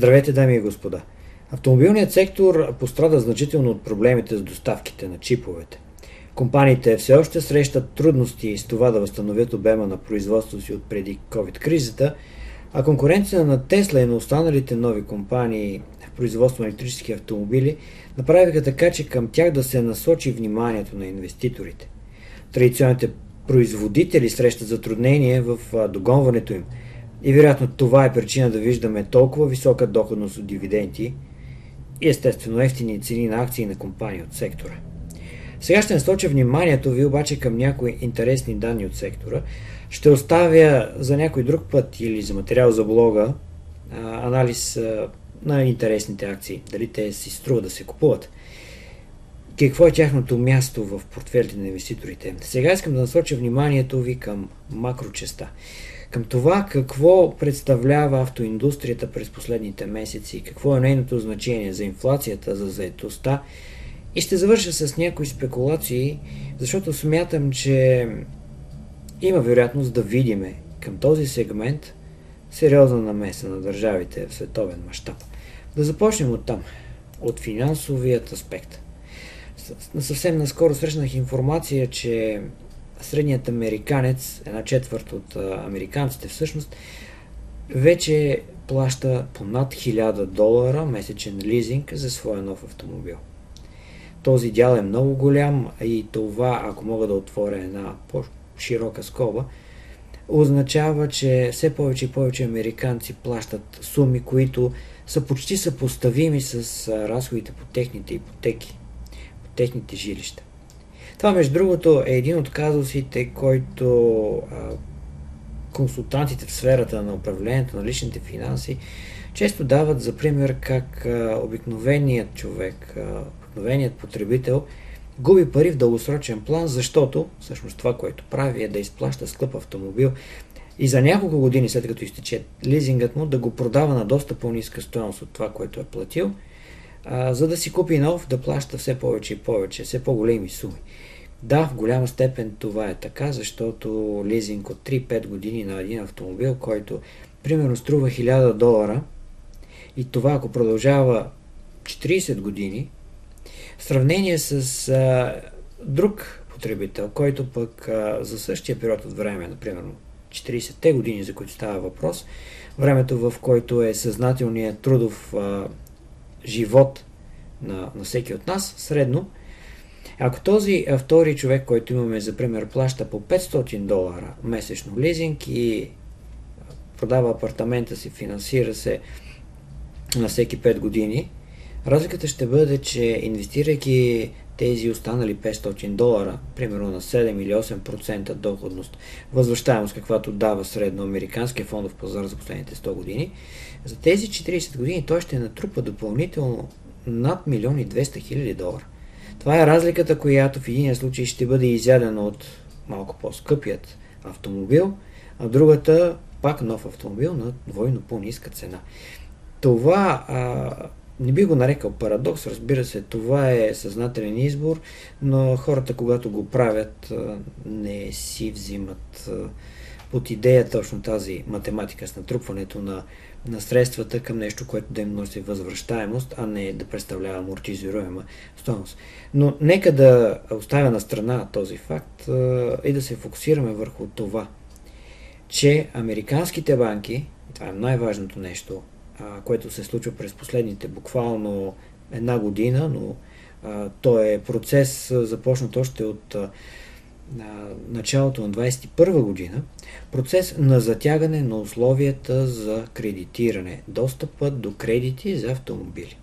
Здравейте, дами и господа! Автомобилният сектор пострада значително от проблемите с доставките на чиповете. Компаниите все още срещат трудности с това да възстановят обема на производство си от преди COVID-кризата, а конкуренция на Тесла и на останалите нови компании в производство на електрически автомобили направиха така, че към тях да се насочи вниманието на инвеститорите. Традиционните производители срещат затруднения в догонването им и вероятно това е причина да виждаме толкова висока доходност от дивиденти и естествено ефтини цени на акции на компании от сектора. Сега ще насоча вниманието ви обаче към някои интересни данни от сектора. Ще оставя за някой друг път или за материал за блога анализ на интересните акции, дали те си струва да се купуват. Какво е тяхното място в портфелите на инвеститорите? Сега искам да насоча вниманието ви към макрочеста. Към това какво представлява автоиндустрията през последните месеци, какво е нейното значение за инфлацията, за заетостта и ще завърша с някои спекулации, защото смятам, че има вероятност да видиме към този сегмент сериозна намеса на държавите в световен мащаб. Да започнем от там, от финансовият аспект. Съвсем наскоро срещнах информация, че средният американец, една четвърт от американците всъщност, вече плаща по над 1000 долара месечен лизинг за своя нов автомобил. Този дял е много голям и това, ако мога да отворя една по-широка скоба, означава, че все повече и повече американци плащат суми, които са почти съпоставими с разходите по техните ипотеки, по техните жилища. Това, между другото, е един от казусите, който а, консултантите в сферата на управлението на личните финанси често дават за пример как а, обикновеният човек, а, обикновеният потребител губи пари в дългосрочен план, защото всъщност това, което прави е да изплаща скъп автомобил и за няколко години след като изтече лизингът му да го продава на доста по-ниска стоеност от това, което е платил, а, за да си купи нов, да плаща все повече и повече, все по-големи суми. Да, в голяма степен това е така, защото лизинг от 3-5 години на един автомобил, който примерно струва 1000 долара и това ако продължава 40 години, в сравнение с а, друг потребител, който пък а, за същия период от време, например 40-те години, за които става въпрос, времето в който е съзнателният трудов а, живот на, на всеки от нас, средно ако този втори човек, който имаме за пример, плаща по 500 долара месечно лизинг и продава апартамента си, финансира се на всеки 5 години, разликата ще бъде, че инвестирайки тези останали 500 долара, примерно на 7 или 8% доходност, възвръщаемост, каквато дава средно американския фондов пазар за последните 100 години, за тези 40 години той ще натрупа допълнително над 1 200 хиляди долара. Това е разликата, която в един случай ще бъде изядена от малко по-скъпият автомобил, а другата пак нов автомобил на двойно по-ниска цена. Това а, не би го нарекал парадокс, разбира се, това е съзнателен избор, но хората, когато го правят, не си взимат под идея точно тази математика с натрупването на на средствата към нещо, което да им носи възвръщаемост, а не да представлява амортизируема стоеност. Но нека да оставя на страна този факт и да се фокусираме върху това, че американските банки, това е най-важното нещо, което се случва през последните буквално една година, но то е процес започнат още от на началото на 2021 година процес на затягане на условията за кредитиране, достъпът до кредити за автомобили.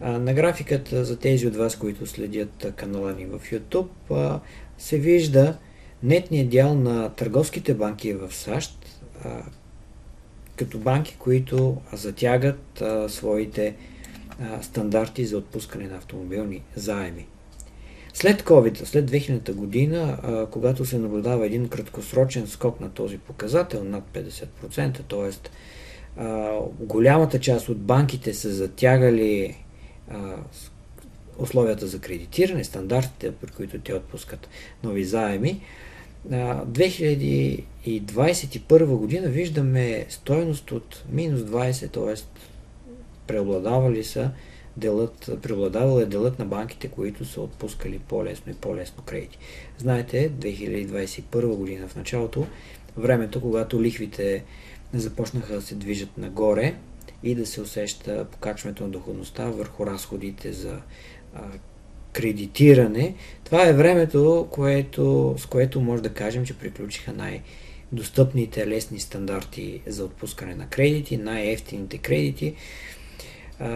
На графиката за тези от вас, които следят канала ни в YouTube, се вижда нетният дял на търговските банки в САЩ като банки, които затягат своите стандарти за отпускане на автомобилни заеми. След COVID, след 2000 година, а, когато се наблюдава един краткосрочен скок на този показател над 50%, т.е. голямата част от банките са затягали а, условията за кредитиране, стандартите, при които те отпускат нови заеми, 2021 година виждаме стоеност от минус 20, т.е. преобладавали са делът, преобладавал е делът на банките, които са отпускали по-лесно и по-лесно кредити. Знаете, 2021 година в началото, времето, когато лихвите започнаха да се движат нагоре и да се усеща покачването на доходността върху разходите за а, кредитиране, това е времето, което, с което може да кажем, че приключиха най- достъпните лесни стандарти за отпускане на кредити, най-ефтините кредити.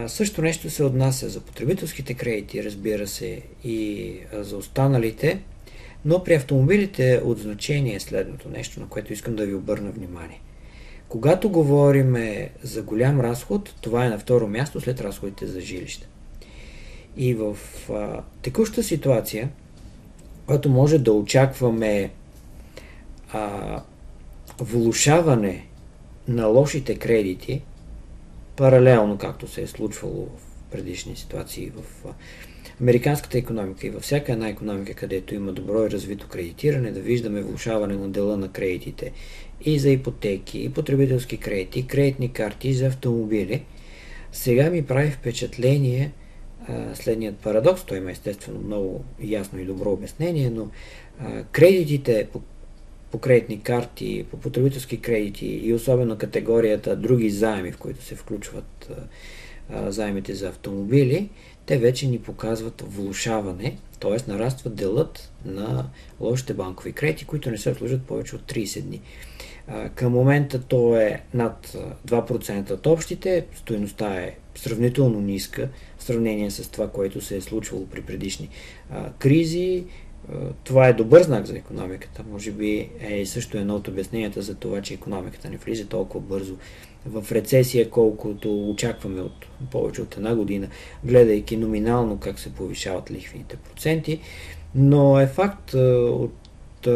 Също нещо се отнася за потребителските кредити, разбира се, и за останалите, но при автомобилите от значение е следното нещо, на което искам да ви обърна внимание. Когато говорим за голям разход, това е на второ място след разходите за жилище. И в а, текуща ситуация, която може да очакваме а, влушаване на лошите кредити, паралелно, както се е случвало в предишни ситуации в американската економика и във всяка една економика, където има добро и развито кредитиране, да виждаме влушаване на дела на кредитите и за ипотеки, и потребителски кредити, кредитни карти, и за автомобили. Сега ми прави впечатление а, следният парадокс. Той има естествено много ясно и добро обяснение, но а, кредитите по по кредитни карти, по потребителски кредити и особено категорията други заеми, в които се включват заемите за автомобили, те вече ни показват влушаване, т.е. нараства делът на лошите банкови кредити, които не се служат повече от 30 дни. Към момента то е над 2% от общите, стоеността е сравнително ниска в сравнение с това, което се е случвало при предишни кризи това е добър знак за економиката. Може би е също едно от обясненията за това, че економиката не влиза толкова бързо в рецесия, колкото очакваме от повече от една година, гледайки номинално как се повишават лихвените проценти. Но е факт от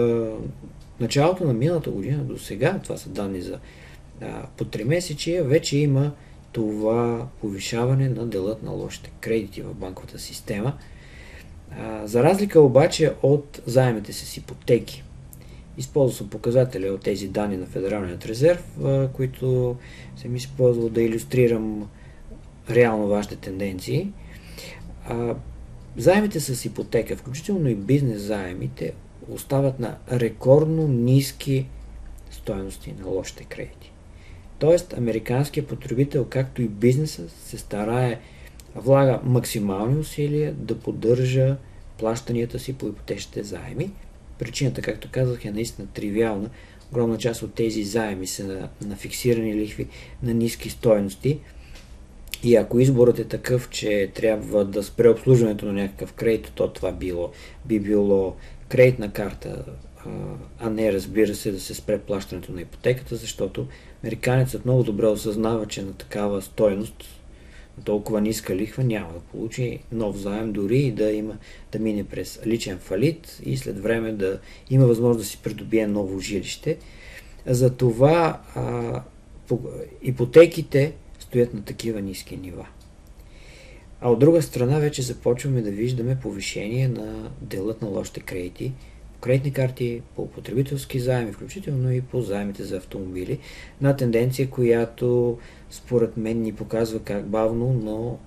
началото на миналата година до сега, това са данни за по 3 месечия, вече има това повишаване на делът на лошите кредити в банковата система – за разлика обаче от заемите с ипотеки. Използва съм показателя от тези данни на Федералният резерв, които съм използвал да иллюстрирам реално вашите тенденции. Заемите с ипотека, включително и бизнес заемите, остават на рекордно ниски стоености на лошите кредити. Тоест, американският потребител, както и бизнеса, се старае влага максимални усилия да поддържа плащанията си по ипотечните заеми. Причината, както казах, е наистина тривиална. Огромна част от тези заеми са на, на фиксирани лихви на ниски стоености. И ако изборът е такъв, че трябва да спре обслужването на някакъв кредит, то това било, би било кредитна карта, а не разбира се да се спре плащането на ипотеката, защото американецът много добре осъзнава, че на такава стоеност толкова ниска лихва няма да получи нов заем, дори и да, има, да мине през личен фалит и след време да има възможност да си придобие ново жилище. Затова а, по, ипотеките стоят на такива ниски нива. А от друга страна вече започваме да виждаме повишение на делът на лошите кредити, кредитни карти, по потребителски заеми, включително и по заемите за автомобили. На тенденция, която според мен ни показва как бавно, но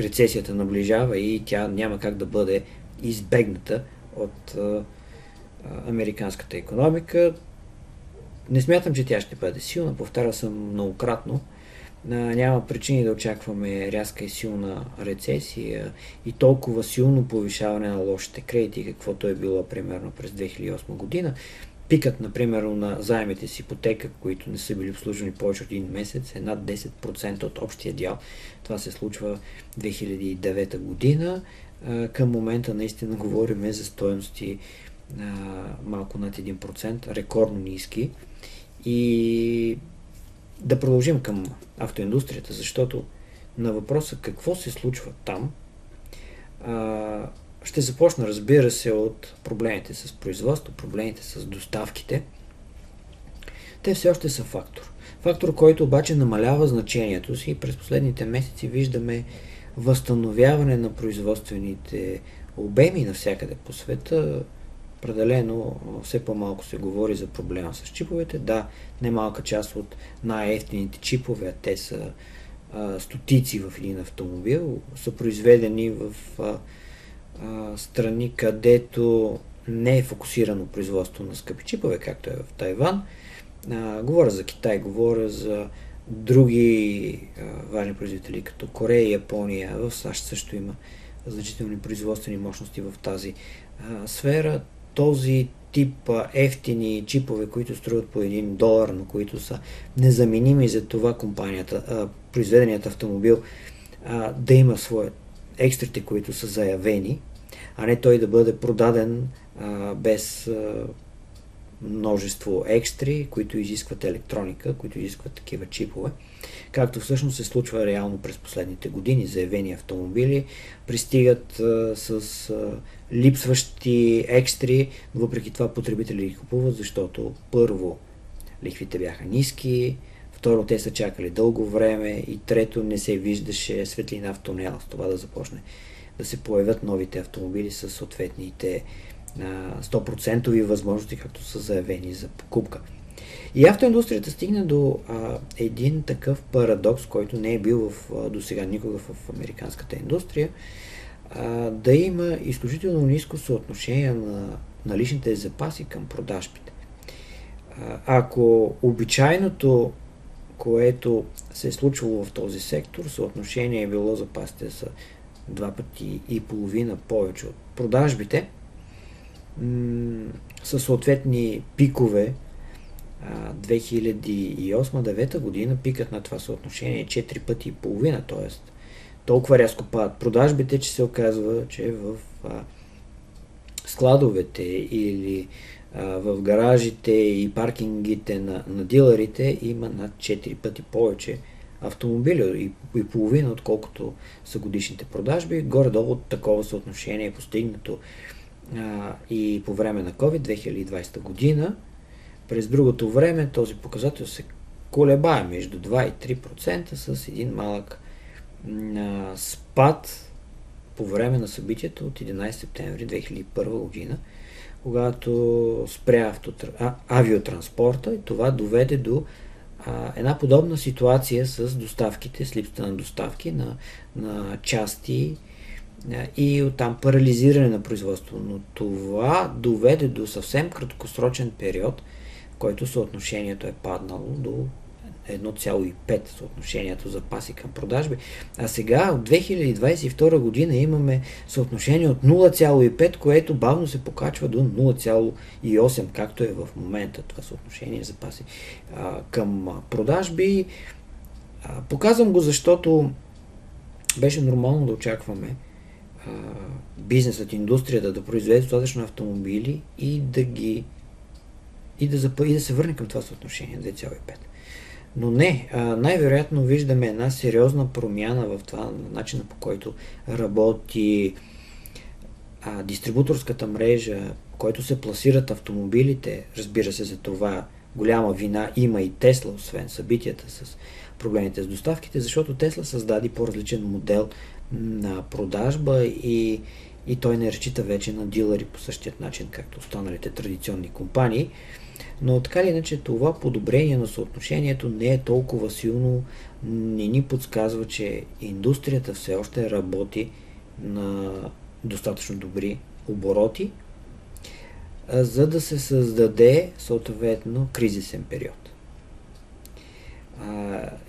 рецесията наближава и тя няма как да бъде избегната от американската економика. Не смятам, че тя ще бъде силна, повтаря съм многократно. Няма причини да очакваме рязка и силна рецесия и толкова силно повишаване на лошите кредити, каквото е било примерно през 2008 година пикът, например, на заемите с ипотека, които не са били обслужвани повече от един месец, е над 10% от общия дял. Това се случва 2009 година. Към момента наистина говорим за стоености малко над 1%, рекордно ниски. И да продължим към автоиндустрията, защото на въпроса какво се случва там, ще започна, разбира се, от проблемите с производство, проблемите с доставките. Те все още са фактор. Фактор, който обаче намалява значението си и през последните месеци виждаме възстановяване на производствените обеми навсякъде по света. Определено все по-малко се говори за проблема с чиповете. Да, немалка част от най-ефтините чипове, те са а, стотици в един автомобил, са произведени в а, а, страни, където не е фокусирано производство на скъпи чипове, както е в Тайван. А, говоря за Китай, говоря за други а, важни производители, като Корея, Япония, в САЩ също има значителни производствени мощности в тази а, сфера. Този тип ефтини чипове, които струват по 1 долар, но които са незаменими за това компанията, произведеният автомобил да има своят екстрите, които са заявени, а не той да бъде продаден а, без а, множество екстри, които изискват електроника, които изискват такива чипове. Както всъщност се случва реално през последните години. Заявени автомобили пристигат а, с а, липсващи екстри, но въпреки това потребители ги купуват, защото първо лихвите бяха ниски, второ те са чакали дълго време и трето не се виждаше светлина в тунела с това да започне да се появят новите автомобили с съответните 100% възможности, както са заявени за покупка. И автоиндустрията стигна до а, един такъв парадокс, който не е бил в, до сега никога в американската индустрия, а, да има изключително ниско съотношение на наличните запаси към продажбите. А, ако обичайното, което се е случвало в този сектор, съотношение е било запасите са два пъти и половина повече от продажбите, със съответни пикове 2008-2009 година пикът на това съотношение е 4 пъти и половина, т.е. толкова рязко падат продажбите, че се оказва, че в а, складовете или в гаражите и паркингите на, на дилерите има над 4 пъти повече автомобили и, и половина, отколкото са годишните продажби. Горе-долу такова съотношение е постигнато и по време на COVID 2020 година. През другото време този показател се колебае между 2 и 3% с един малък спад по време на събитието от 11 септември 2001 година, когато спря автотр... авиотранспорта и това доведе до а, една подобна ситуация с доставките, с липсата на доставки на, на части и оттам парализиране на производство. Но това доведе до съвсем краткосрочен период, в който съотношението е паднало до 1,5 съотношението запаси към продажби. А сега от 2022 година имаме съотношение от 0,5, което бавно се покачва до 0,8, както е в момента това съотношение запаси а, към продажби. А, показвам го, защото беше нормално да очакваме бизнесът, индустрията да произведе достатъчно автомобили и да ги и да, запа, и да се върне към това съотношение 2,5. Но не, най-вероятно виждаме една сериозна промяна в това начина по който работи а, дистрибуторската мрежа, в който се пласират автомобилите. Разбира се, за това голяма вина има и Тесла, освен събитията с проблемите с доставките, защото Тесла създаде по-различен модел на продажба и, и той не разчита вече на дилъри по същият начин, както останалите традиционни компании. Но така или иначе това подобрение на съотношението не е толкова силно, не ни подсказва, че индустрията все още работи на достатъчно добри обороти, за да се създаде съответно кризисен период.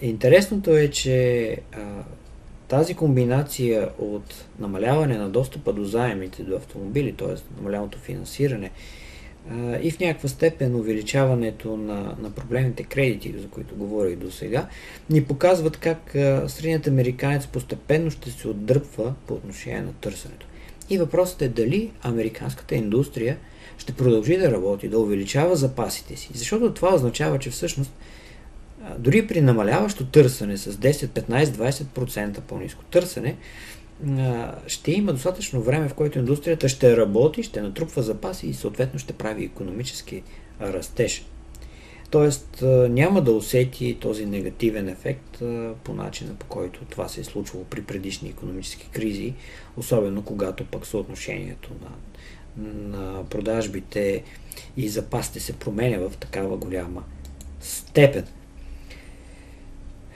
Интересното е, че тази комбинация от намаляване на достъпа до заемите до автомобили, т.е. намаляното финансиране и в някаква степен увеличаването на, на проблемните кредити, за които говорих до сега, ни показват как средният американец постепенно ще се отдръпва по отношение на търсенето. И въпросът е дали американската индустрия ще продължи да работи, да увеличава запасите си. Защото това означава, че всъщност дори при намаляващо търсене с 10, 15, 20% по-низко търсене, ще има достатъчно време, в което индустрията ще работи, ще натрупва запаси и съответно ще прави економически растеж. Тоест няма да усети този негативен ефект по начина по който това се е случвало при предишни економически кризи, особено когато пък съотношението на, на продажбите и запасите се променя в такава голяма степен.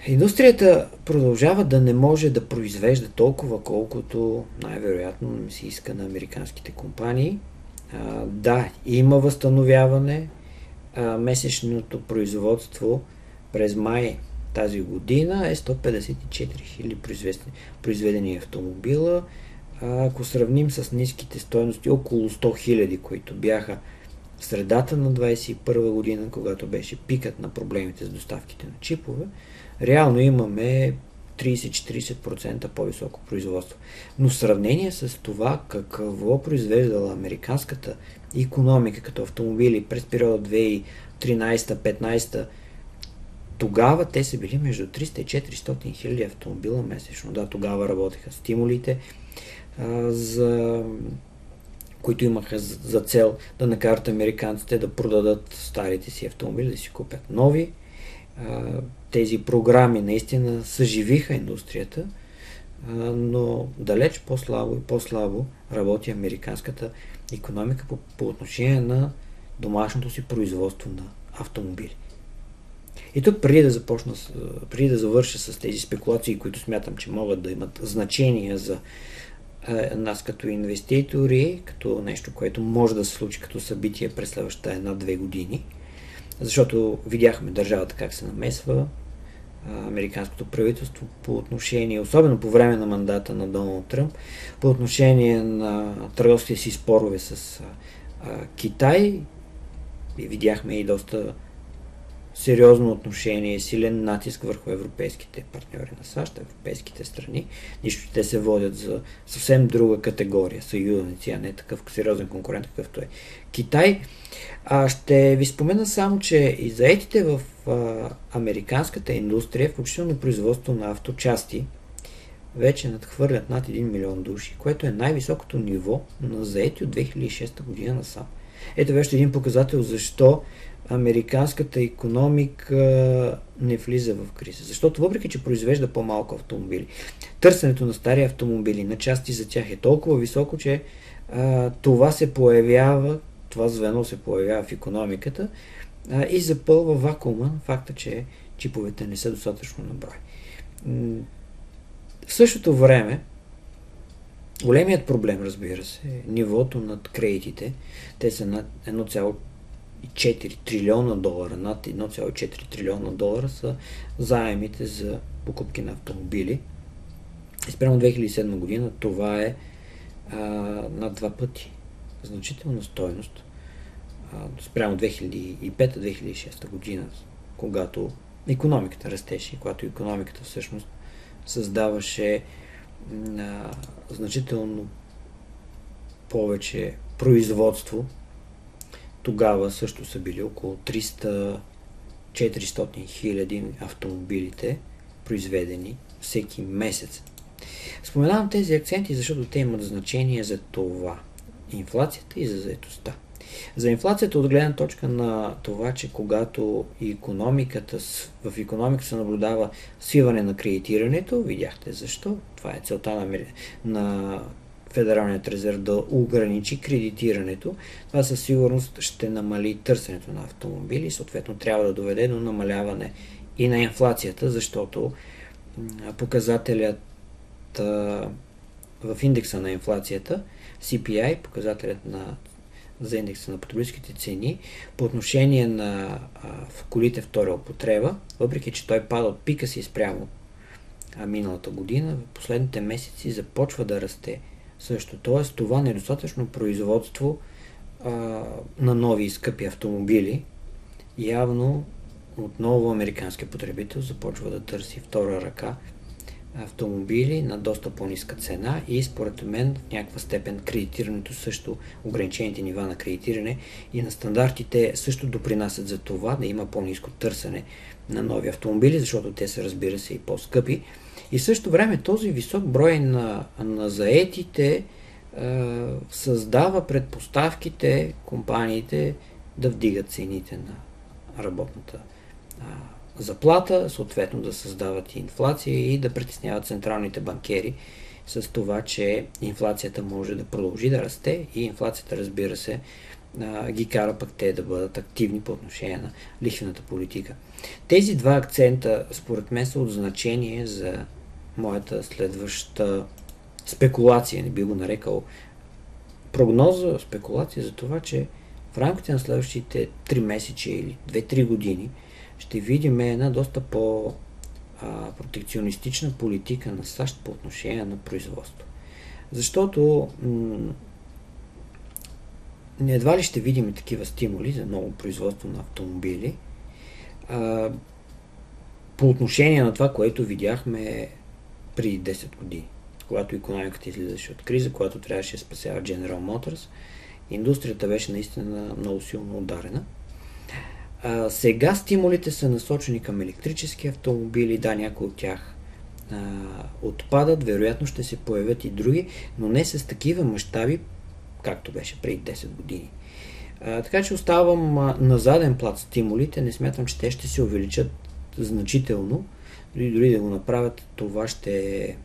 Индустрията продължава да не може да произвежда толкова, колкото най-вероятно не си иска на американските компании. А, да, има възстановяване. А, месечното производство през май тази година е 154 000 произведени автомобила. А, ако сравним с ниските стоености, около 100 000, които бяха в средата на 2021 година, когато беше пикът на проблемите с доставките на чипове, реално имаме 30-40% по-високо производство. Но в сравнение с това какво произвеждала американската економика като автомобили през периода 2013-15, тогава те са били между 300 и 400 хиляди автомобила месечно. Да, тогава работеха стимулите, а, за които имаха за цел да накарат американците да продадат старите си автомобили, да си купят нови тези програми наистина съживиха индустрията, но далеч по-слабо и по-слабо работи американската економика по, по отношение на домашното си производство на автомобили. И тук преди да започна, преди да завърша с тези спекулации, които смятам, че могат да имат значение за е, нас като инвеститори, като нещо, което може да се случи като събитие през следващата една-две години – защото видяхме държавата как се намесва, американското правителство по отношение, особено по време на мандата на Доналд Тръмп, по отношение на търговските си спорове с Китай. И видяхме и доста сериозно отношение, силен натиск върху европейските партньори на САЩ, европейските страни. Нищо, те се водят за съвсем друга категория, съюзници, а не такъв сериозен конкурент, какъвто е Китай. А, ще ви спомена само, че и заетите в а, американската индустрия, включително производство на авточасти, вече надхвърлят над 1 милион души, което е най-високото ниво на заети от 2006 година насам. Ето вече един показател защо американската економика не влиза в криза. Защото въпреки, че произвежда по-малко автомобили, търсенето на стари автомобили, на части за тях е толкова високо, че а, това се появява това звено се появява в економиката а, и запълва вакуума факта, че чиповете не са достатъчно на брой. В същото време, големият проблем, разбира се, е нивото над кредитите. Те са над 1,4 трилиона долара, над 1,4 трилиона долара са заемите за покупки на автомобили. И спрямо 2007 година това е а, над два пъти значителна стойност спрямо 2005-2006 година, когато економиката растеше, когато економиката всъщност създаваше а, значително повече производство. Тогава също са били около 300-400 хиляди автомобилите, произведени всеки месец. Споменавам тези акценти, защото те имат значение за това – инфлацията и за заетостта. За инфлацията от гледна точка на това, че когато економиката, в економиката се наблюдава свиване на кредитирането, видяхте защо. Това е целта на, на Федералният резерв да ограничи кредитирането. Това със сигурност ще намали търсенето на автомобили съответно трябва да доведе до намаляване и на инфлацията, защото показателят в индекса на инфлацията CPI, показателят на, за индекса на потребителските цени, по отношение на в колите втора употреба, въпреки че той пада от пика си спрямо миналата година, в последните месеци започва да расте също. Тоест това недостатъчно производство а, на нови и скъпи автомобили явно отново американския потребител започва да търси втора ръка автомобили на доста по-ниска цена и според мен в някаква степен кредитирането също, ограничените нива на кредитиране и на стандартите също допринасят за това да има по-низко търсене на нови автомобили, защото те са разбира се и по-скъпи. И в същото време този висок брой на, на заетите е, създава предпоставките компаниите да вдигат цените на работната заплата, съответно да създават и инфлация и да притесняват централните банкери с това, че инфлацията може да продължи да расте и инфлацията, разбира се, ги кара пък те да бъдат активни по отношение на лихвената политика. Тези два акцента, според мен, са от значение за моята следваща спекулация, не би го нарекал прогноза, спекулация за това, че в рамките на следващите 3 месечи или 2-3 години ще видим една доста по- протекционистична политика на САЩ по отношение на производство. Защото м- едва ли ще видим такива стимули за ново производство на автомобили а, по отношение на това, което видяхме преди 10 години, когато економиката излизаше от криза, когато трябваше да спасява General Motors, индустрията беше наистина много силно ударена. А, сега стимулите са насочени към електрически автомобили, да, някои от тях а, отпадат, вероятно ще се появят и други, но не с такива мащаби, както беше преди 10 години. А, така че оставам а, на заден плат стимулите, не смятам, че те ще се увеличат значително. Дори, дори да го направят, това ще е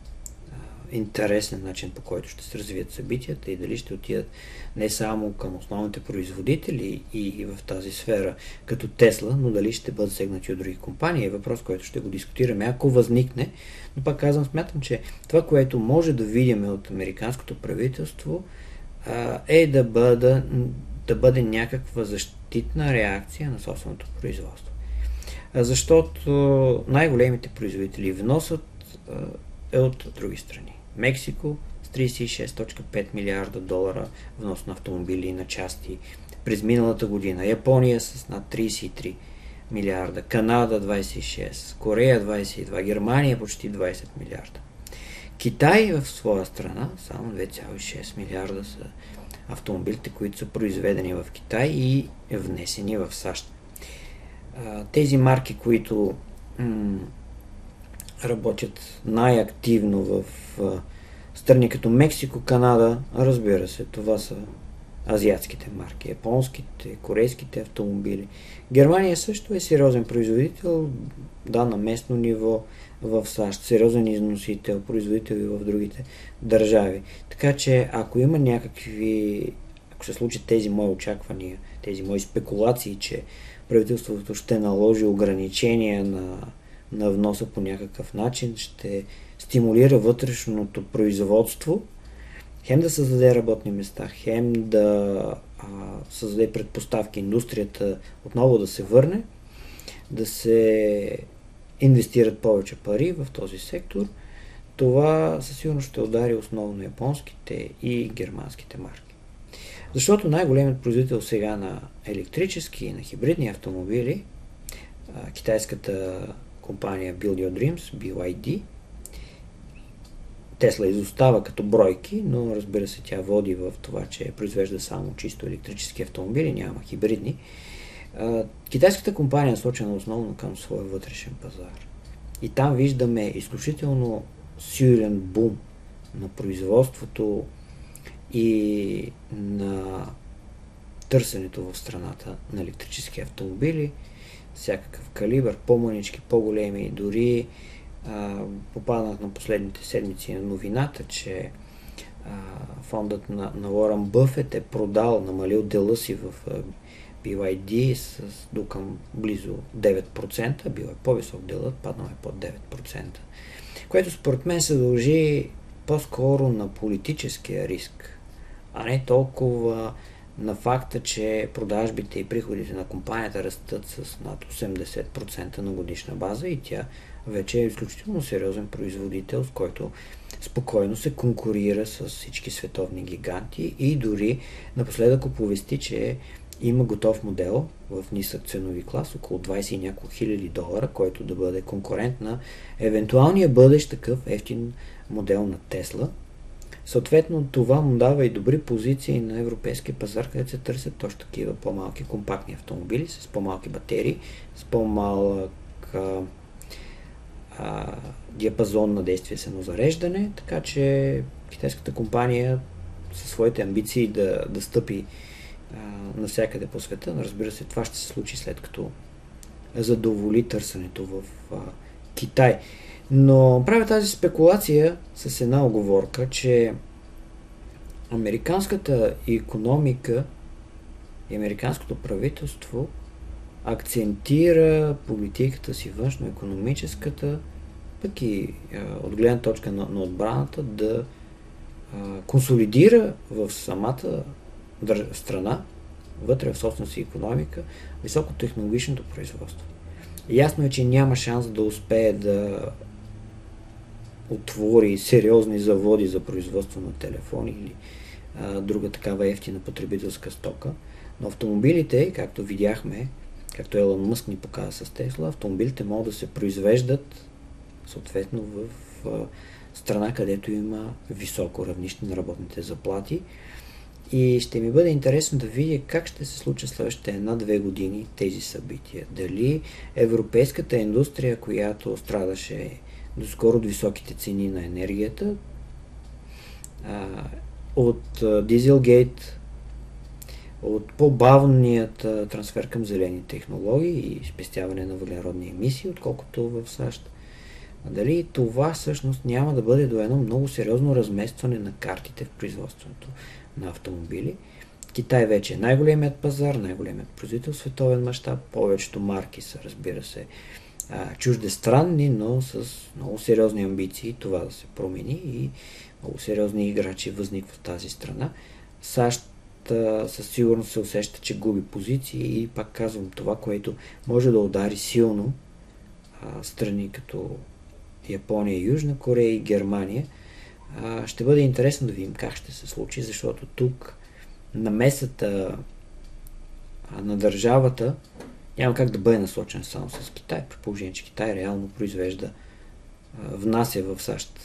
интересен начин по който ще се развият събитията и дали ще отидат не само към основните производители и в тази сфера като Тесла, но дали ще бъдат сегнати от други компании е въпрос, който ще го дискутираме, ако възникне. Но пак казвам, смятам, че това, което може да видим от американското правителство е да бъде, да бъде някаква защитна реакция на собственото производство. Защото най-големите производители вносът е от други страни. Мексико с 36.5 милиарда долара внос на автомобили и на части през миналата година. Япония с над 33 милиарда, Канада 26, Корея 22, Германия почти 20 милиарда. Китай в своя страна само 2,6 милиарда са автомобилите, които са произведени в Китай и внесени в САЩ. Тези марки, които м- работят най-активно в страни като Мексико, Канада, разбира се, това са азиатските марки, японските, корейските автомобили. Германия също е сериозен производител, да, на местно ниво в САЩ, сериозен износител, производител и в другите държави. Така че, ако има някакви, ако се случат тези мои очаквания, тези мои спекулации, че правителството ще наложи ограничения на, на вноса по някакъв начин, ще стимулира вътрешното производство, хем да създаде работни места, хем да а, създаде предпоставки индустрията отново да се върне, да се инвестират повече пари в този сектор, това със сигурност ще удари основно японските и германските марки. Защото най-големият производител сега на електрически и на хибридни автомобили, китайската компания Build Your Dreams, BYD, Тесла изостава като бройки, но разбира се тя води в това, че произвежда само чисто електрически автомобили, няма хибридни. Китайската компания е насочена основно към своя вътрешен пазар. И там виждаме изключително силен бум на производството и на търсенето в страната на електрически автомобили, всякакъв калибър, по-мънички, по-големи, дори попаднах на последните седмици на новината, че а, фондът на, на Лоран Бъфет е продал, намалил дела си в а, BYD с до към близо 9%, бил е по-висок делът, паднал е под 9%, което според мен се дължи по-скоро на политическия риск, а не толкова на факта, че продажбите и приходите на компанията растат с над 80% на годишна база и тя вече е изключително сериозен производител, с който спокойно се конкурира с всички световни гиганти и дори напоследък оповести, че има готов модел в нисък ценови клас, около 20 и няколко хиляди долара, който да бъде конкурент на евентуалния бъдещ такъв ефтин модел на Тесла. Съответно, това му дава и добри позиции на европейския пазар, където се търсят точно такива по-малки компактни автомобили с по-малки батерии, с по-малък а, диапазон на действие самозареждане, така че китайската компания със своите амбиции да, да стъпи а, навсякъде по света, но разбира се, това ще се случи след като задоволи търсенето в а, Китай. Но правя тази спекулация с една оговорка, че американската економика и американското правителство акцентира политиката си външно-економическата, пък и а, от гледна точка на, на отбраната да а, консолидира в самата страна, вътре в собствената си економика, високотехнологичното производство. Ясно е, че няма шанс да успее да отвори сериозни заводи за производство на телефони или а, друга такава ефтина потребителска стока. Но автомобилите, както видяхме, както Елън Мъск ни показа с Тесла, автомобилите могат да се произвеждат съответно в а, страна, където има високо равнище на работните заплати. И ще ми бъде интересно да видя как ще се случат следващите една-две години тези събития. Дали европейската индустрия, която страдаше доскоро от високите цени на енергията, от Дизелгейт, от по-бавният трансфер към зелени технологии и спестяване на въглеродни емисии, отколкото в САЩ. А дали това всъщност няма да бъде до едно много сериозно разместване на картите в производството на автомобили. Китай вече е най-големият пазар, най-големият производител в световен мащаб. Повечето марки са, разбира се, чуждестранни, но с много сериозни амбиции това да се промени и много сериозни играчи възникват в тази страна. САЩ със сигурност се усеща, че губи позиции и пак казвам това, което може да удари силно а, страни като Япония, Южна Корея и Германия. А, ще бъде интересно да видим как ще се случи, защото тук намесата на държавата няма как да бъде насочен само с Китай, при положение, че Китай реално произвежда, внася в САЩ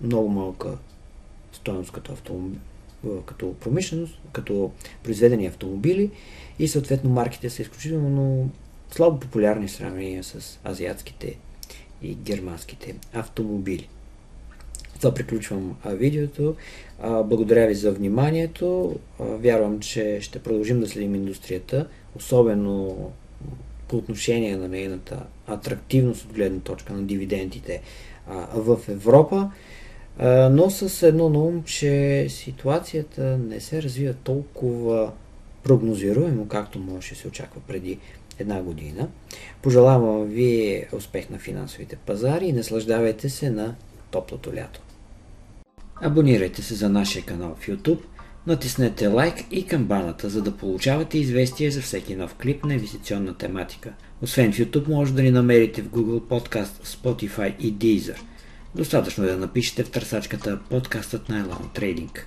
много малка стоеност като, автомобил, като промишленост, като произведени автомобили и съответно марките са изключително слабо популярни в сравнение с азиатските и германските автомобили. Това приключвам видеото. Благодаря ви за вниманието. Вярвам, че ще продължим да следим индустрията, особено по отношение на нейната атрактивност от гледна точка на дивидендите в Европа, но с едно на ум, че ситуацията не се развива толкова прогнозируемо, както може да се очаква преди една година. Пожелавам ви успех на финансовите пазари и наслаждавайте се на топлото лято. Абонирайте се за нашия канал в YouTube, натиснете лайк и камбаната, за да получавате известия за всеки нов клип на инвестиционна тематика. Освен в YouTube, може да ни намерите в Google Podcast, Spotify и Deezer. Достатъчно е да напишете в търсачката подкастът на Elon Trading.